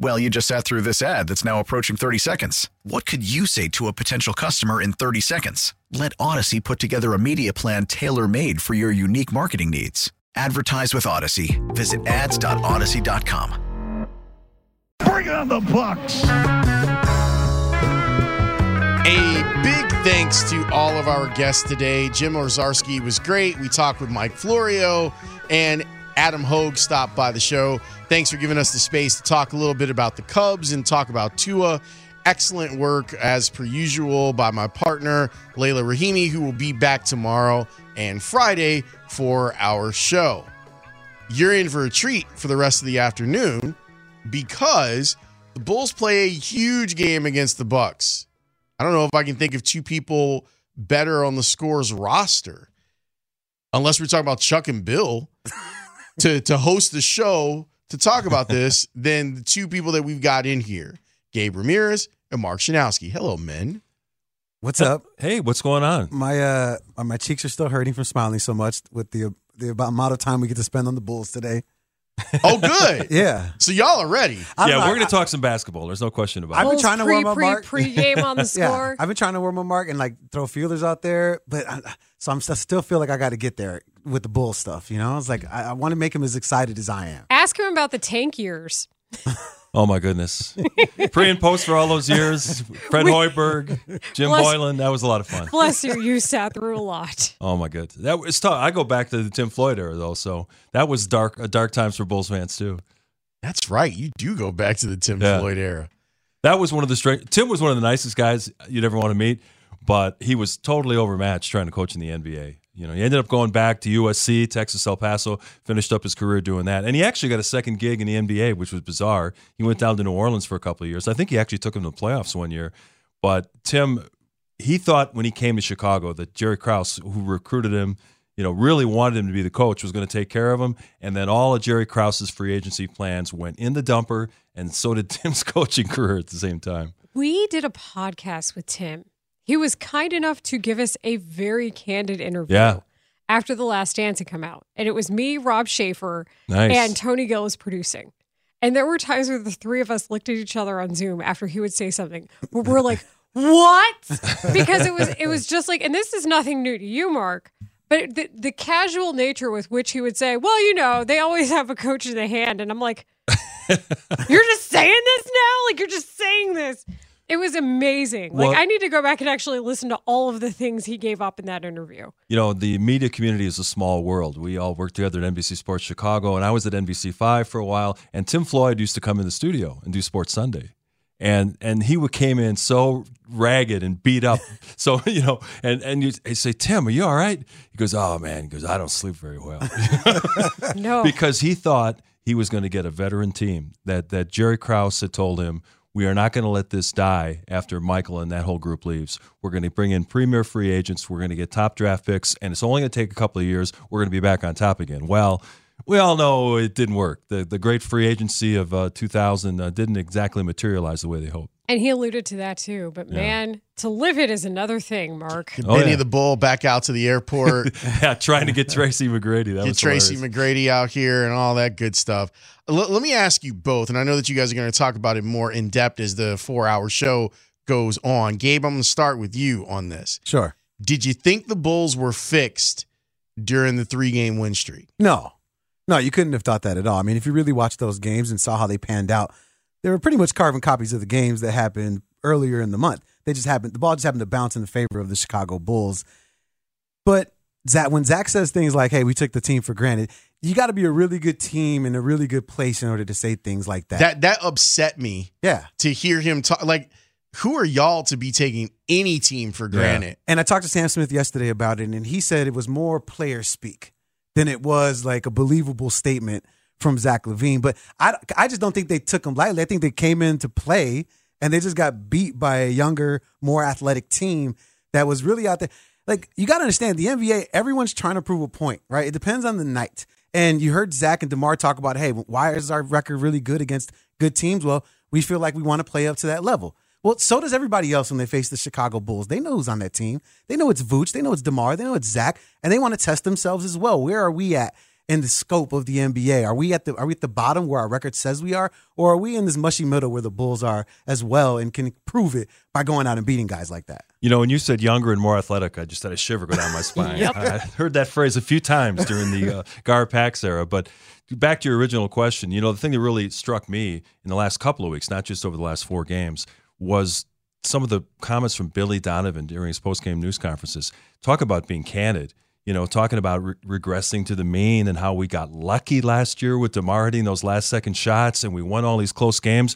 Well, you just sat through this ad that's now approaching 30 seconds. What could you say to a potential customer in 30 seconds? Let Audacy put together a media plan tailor made for your unique marketing needs. Advertise with Audacy. Visit ads.audacy.com. Bring on the Bucks. A big thanks to all of our guests today. Jim Owczarski was great. We talked with Mike Florio and Adam Hoge stopped by the show. Thanks for giving us the space to talk a little bit about the Cubs and talk about Tua. Excellent work as per usual by my partner, Laila Rahimi, who will be back tomorrow and Friday for our show. You're in for a treat for the rest of the afternoon because the Bulls play a huge game against the Bucks. I don't know if I can think of two people better on the scores roster, unless we're talking about Chuck and Bill, to to host the show to talk about this than the two people that we've got in here, Gabe Ramirez and Mark Schanowski. Hello, men. What's up? Hey, what's going on? My uh, my cheeks are still hurting from smiling so much with the the amount of time we get to spend on the Bulls today. Oh, good. Yeah. So y'all are ready. I'm yeah, not- we're going to talk some basketball. There's no question about it. I've been trying to pre, warm up, pre, Mark. Pre-game on the Yeah, score. I've been trying to warm up, Mark, and like throw feelers out there, but I, so I'm I still feel like I got to get there with the Bull stuff. You know, it's like I, I want to make him as excited as I am. Ask him about the tank years. Oh my goodness. Pre and post for all those years. Fred We- Hoiberg, Jim Bless- Boylan. That was a lot of fun. Bless you, you sat through a lot. Oh my goodness. That was tough. I go back to the Tim Floyd era though, so that was dark uh, dark times for Bulls fans too. That's right. You do go back to the Tim Yeah. Floyd era. That was one of the straight Tim was one of the nicest guys you'd ever want to meet, but he was totally overmatched trying to coach in the NBA. You know, he ended up going back to USC, Texas El Paso, finished up his career doing that. And he actually got a second gig in the NBA, which was bizarre. He went down to New Orleans for a couple of years. I think he actually took him to the playoffs one year. But Tim, he thought when he came to Chicago that Jerry Krause, who recruited him, you know, really wanted him to be the coach, was going to take care of him. And then all of Jerry Krause's free agency plans went in the dumper, and so did Tim's coaching career at the same time. We did a podcast with Tim. He was kind enough to give us a very candid interview Yeah. after The Last Dance had come out. And it was me, Rob Schaefer, Nice. and Tony Gill was producing. And there were times where the three of us looked at each other on Zoom after he would say something where we're like, what? Because it was it was just like, and this is nothing new to you, Mark, but the, the casual nature with which he would say, well, you know, they always have a coach in the hand. And I'm like, you're just saying this now? Like you're just saying this. It was amazing. Like I need to go back and actually listen to all of the things he gave up in that interview. you know, the media community is a small world. We all work together at NBC Sports Chicago, and I was at NBC Five for a while. And Tim Floyd used to come in the studio and do Sports Sunday, and and he would came in so ragged and beat up. So you know, and and you say, Tim, are you all right? He goes, Oh man, he goes, I don't sleep very well No. because he thought he was going to get a veteran team. That that Jerry Krause had told him, we are not going to let this die after Michael and that whole group leaves. We're going to bring in premier free agents. We're going to get top draft picks, and it's only going to take a couple of years. We're going to be back on top again. Well. We all know it didn't work. The the great free agency of uh, 2000 uh, didn't exactly materialize the way they hoped. And he alluded to that too. But man, to live it is another thing, Mark. Oh, Benny yeah. the Bull back out to the airport. yeah, trying to get Tracy McGrady. That get was Tracy hilarious. McGrady out here and all that good stuff. L- let me ask you both, and I know that you guys are going to talk about it more in depth as the four hour show goes on. Gabe, I'm going to start with you on this. Sure. Did you think the Bulls were fixed during the three game win streak? No, no, you couldn't have thought that at all. I mean, if you really watched those games and saw how they panned out, they were pretty much carbon copies of the games that happened earlier in the month. They just happened, the ball just happened to bounce in the favor of the Chicago Bulls. But Zach, when Zach says things like, "Hey, we took the team for granted," you got to be a really good team in a really good place in order to say things like that. That that upset me. Yeah. To hear him talk like who are y'all to be taking any team for granted? And I talked to Sam Smith yesterday about it, and he said it was more player speak than it was like a believable statement from Zach LaVine. But I, I just don't think they took him lightly. I think they came in to play, and they just got beat by a younger, more athletic team that was really out there. Like, you got to understand, the NBA, everyone's trying to prove a point, right? It depends on the night. And you heard Zach and DeMar talk about, hey, why is our record really good against good teams? Well, we feel like we want to play up to that level. Well, so does everybody else when they face the Chicago Bulls. They know who's on that team. They know it's Vooch. They know it's DeMar. They know it's Zach. And they want to test themselves as well. Where are we at in the scope of the NBA? Are we at the are we at the bottom where our record says we are? Or are we in this mushy middle where the Bulls are as well and can prove it by going out and beating guys like that? You know, when you said younger and more athletic, I just had a shiver go down my spine. Yep. I heard that phrase a few times during the uh, Gar Pax era. But back to your original question, you know, the thing that really struck me in the last couple of weeks, not just over the last four games, was some of the comments from Billy Donovan during his post-game news conferences. Talk about being candid. You know, talking about re- regressing to the mean and how we got lucky last year with DeMar hitting those last second shots and we won all these close games.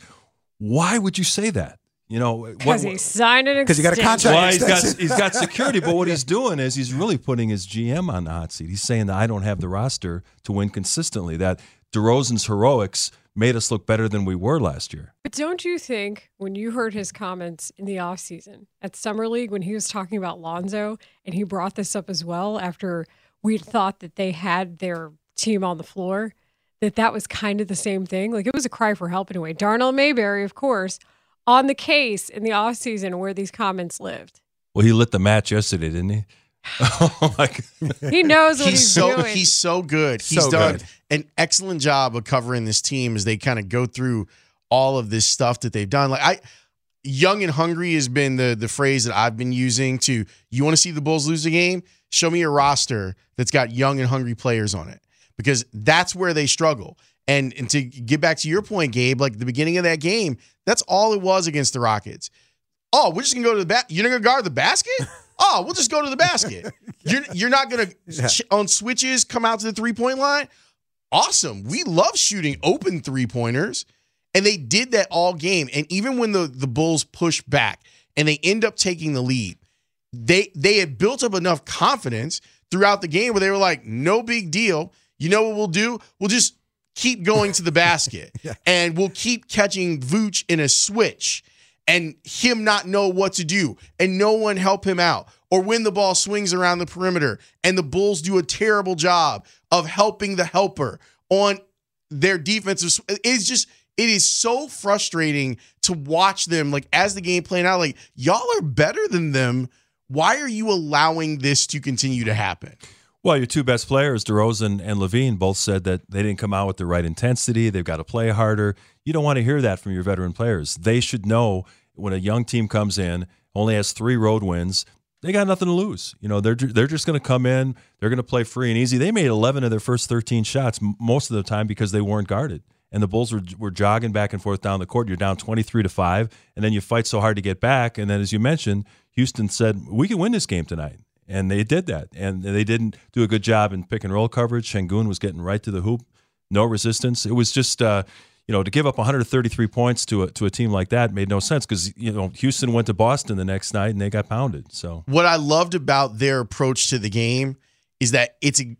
Why would you say that? You know, Because he signed an 'Cause you got a extension. contract. well, he's got he's got security, but what he's doing is he's really putting his GM on the hot seat. He's saying that I don't have the roster to win consistently. That DeRozan's heroics made us look better than we were last year. But don't you think when you heard his comments in the offseason at Summer League when he was talking about Lonzo and he brought this up as well after we'd thought that they had their team on the floor, that that was kind of the same thing? Like it was a cry for help in a way. Darnell Mayberry, of course, on the case in the offseason where these comments lived. Well, he lit the match yesterday, didn't he? oh my God. He knows what he's, he's so doing. he's so good. He's So done good. an excellent job of covering this team as they kind of go through all of this stuff that they've done. Like I young and hungry has been the the phrase that I've been using to you want to see the Bulls lose a game? Show me a roster that's got young and hungry players on it. Because that's where they struggle. And and to get back to your point, Gabe, like the beginning of that game, that's all it was against the Rockets. Oh, we're just gonna go to the bat. You're not gonna guard the basket. Oh, we'll just go to the basket. You're you're not gonna ch- on switches come out to the three point line. Awesome. We love shooting open three pointers, and they did that all game. And even when the the Bulls push back and they end up taking the lead, they they had built up enough confidence throughout the game where they were like, no big deal. You know what we'll do? We'll just keep going to the basket and we'll keep catching Vooch in a switch and him not know what to do and no one help him out. Or when the ball swings around the perimeter and the Bulls do a terrible job of helping the helper on their defensive. It's just, it is so frustrating to watch them like as the game playing out. Like, y'all are better than them. Why are you allowing this to continue to happen? Well, your two best players, DeRozan and LaVine, both said that they didn't come out with the right intensity. They've got to play harder. You don't want to hear that from your veteran players. They should know when a young team comes in, only has three road wins, they got nothing to lose. You know, they're they're just going to come in, they're going to play free and easy. They made 11 of their first 13 shots most of the time because they weren't guarded. And the Bulls were, were jogging back and forth down the court. You're down 23 to 5, and then you fight so hard to get back. And then, as you mentioned, Houston said, We can win this game tonight. And they did that. And they didn't do a good job in pick and roll coverage. Sengun was getting right to the hoop, no resistance. It was just, uh, you know, to give up 133 points to a, to a team like that made no sense because, you know, Houston went to Boston the next night and they got pounded. So, what I loved about their approach to the game is that it's a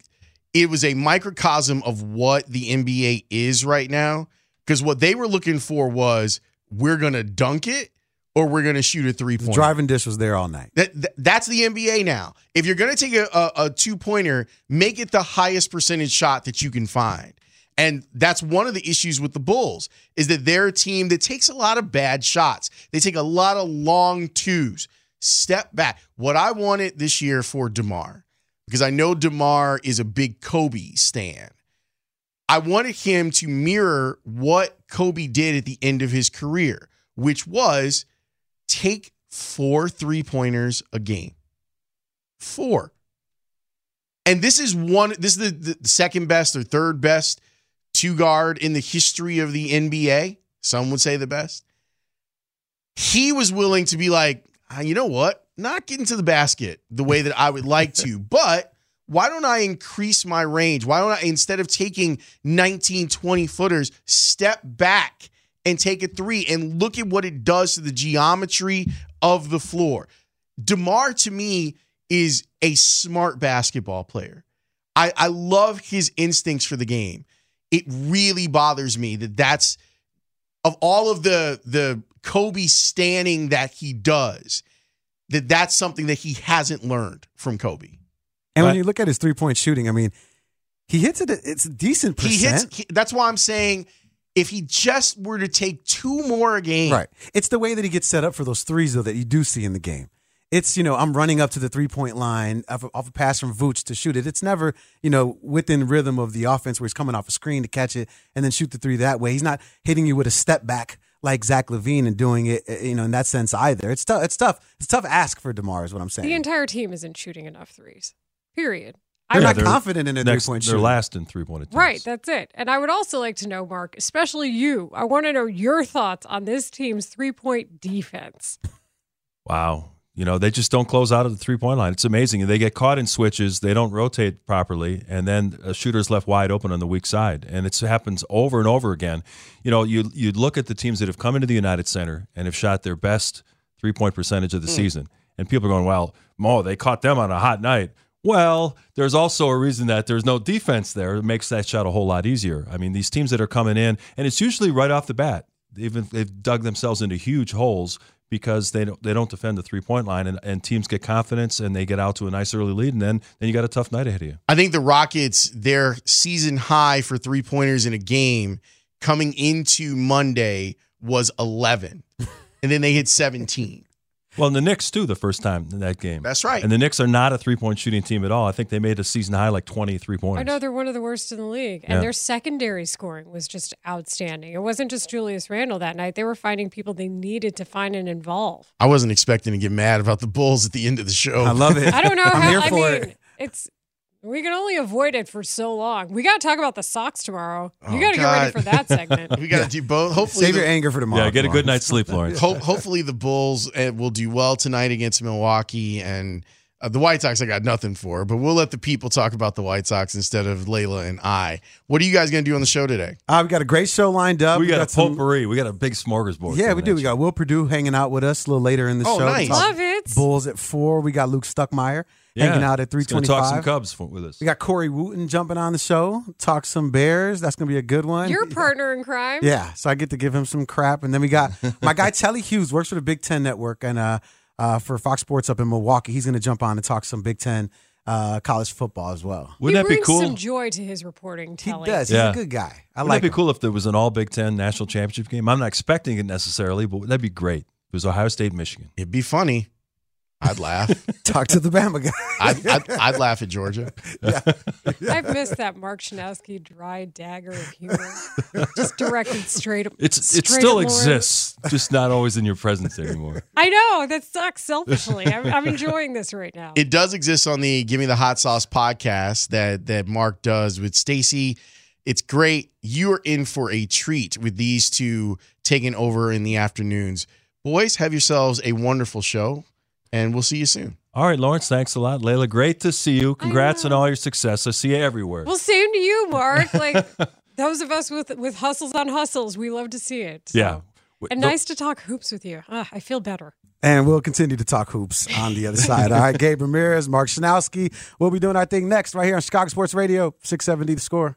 it was a microcosm of what the NBA is right now. Because what they were looking for was we're gonna dunk it or we're gonna shoot a three The point. driving dish was there all night. That, that- that's the NBA now. If you're gonna take a, a, a two pointer, make it the highest percentage shot that you can find. And that's one of the issues with the Bulls is that they're a team that takes a lot of bad shots. They take a lot of long twos. Step back. What I wanted this year for DeMar, because I know DeMar is a big Kobe stan. I wanted him to mirror what Kobe did at the end of his career, which was take four three pointers a game. Four. And this is one, this is the, the second best or third best two guard in the history of the NBA. Some would say the best. He was willing to be like, "Ah, you know what? Not getting to the basket the way that I would like to, but why don't I increase my range? Why don't I, instead of taking 19, 20 footers, step back and take a three and look at what it does to the geometry of the floor? DeMar to me is a smart basketball player. I, I love his instincts for the game. It really bothers me that that's of all of the the Kobe standing that he does, that that's something that he hasn't learned from Kobe. And when you look at his three point shooting, I mean, he hits it. It's a decent percent. He hits. he- that's why I'm saying if he just were to take two more a game, Right. It's the way that he gets set up for those threes, though, that you do see in the game. It's, you know, I'm running up to the three point line off, off a pass from Vooch to shoot it. It's never, you know, within rhythm of the offense where he's coming off a screen to catch it and then shoot the three that way. He's not hitting you with a step back like Zach LaVine and doing it, uh, you know, in that sense either. It's tough. It's tough. It's tough ask for DeMar, is what I'm saying. The entire team isn't shooting enough threes. Period. They're I not confident in their next, three point They're last in three point attempts. Right, that's it. And I would also like to know, Mark, especially you. I want to know your thoughts on this team's three point defense. Wow. You know, they just don't close out of the three point line. It's amazing. They get caught in switches, they don't rotate properly, and then a shooter's left wide open on the weak side. And it happens over and over again. You know, you you look at the teams that have come into the United Center and have shot their best three point percentage of the hmm. season, and people are going, Well, Mo, they caught them on a hot night. Well, there's also a reason that there's no defense there. It makes that shot a whole lot easier. I mean, these teams that are coming in, and it's usually right off the bat. They've, they've dug themselves into huge holes because they don't they don't defend the three point line, and, and teams get confidence and they get out to a nice early lead, and then then you got a tough night ahead of you. I think the Rockets, their season high for three pointers in a game coming into Monday was 11. and then they hit 17. Well, and the Knicks too, the first time in that game. That's right. And the Knicks are not a three point shooting team at all. I think they made a season high like 23 points. I know they're one of the worst in the league, and Yeah. their secondary scoring was just outstanding. It wasn't just Julius Randle that night; they were finding people they needed to find and involve. I wasn't expecting to get mad about the Bulls at the end of the show. I love it. I don't know I'm how. here I for mean, it. it's we can only avoid it for so long. We got to talk about the Sox tomorrow. Oh, you got to get ready God. for that segment. we got to do both. Hopefully, Save the- your anger for tomorrow. yeah, get a good on. night's sleep, Lawrence. Ho- hopefully the Bulls uh, will do well tonight against Milwaukee and uh, the White Sox. I got nothing for, but we'll let the people talk about the White Sox instead of Laila and I. What are you guys going to do on the show today? Uh, we got a great show lined up. we got, a some- potpourri. We got a big smorgasbord. Yeah, we do. We got Will Perdue hanging out with us a little later in the Oh, show. nice. Love it. Bulls at four. We got Luke Stuckmeyer yeah. hanging out at three He's Talk some. Cubs for, with us. We got Corey Wootton jumping on the show. Talk some Bears. That's gonna be a good one. Your partner in crime. Yeah, so I get to give him some crap, and then we got my guy Telly Hughes works for the Big Ten Network and uh, uh, for Fox Sports up in Milwaukee. He's gonna jump on and talk some Big Ten uh, college football as well. Wouldn't he that be brings cool? some joy to his reporting. He Telly. does. He's Yeah. a good guy. I Wouldn't like. that be him. cool if there was an all Big Ten national championship game? I'm not expecting it necessarily, but that'd be great. It was Ohio State, Michigan. It'd be funny. I'd laugh. Talk to the Bama guy. I'd, I'd, I'd laugh at Georgia. I've missed that Mark Schanowski dry dagger of humor, just directed straight. It's it still exists, just not always in your presence anymore. I know that sucks. Selfishly, I'm, I'm enjoying this right now. It does exist on the Give Me the Hot Sauce podcast that that Mark does with Stacy. It's great. You are in for a treat with these two taking over in the afternoons. Boys, have yourselves a wonderful show, and we'll see you soon. All right, Lawrence, thanks a lot. Laila, great to see you. Congrats on all your success. I see you everywhere. well, same to you, Mark. Like those of us with with hustles on hustles, we love to see it. So. yeah. and Don't- nice to talk hoops with you. Ah, I feel better. And we'll continue to talk hoops on the other side. All right, Gabe Ramirez, Mark Schanowski. We'll be doing our thing next right here on Chicago Sports Radio, 670 The Score.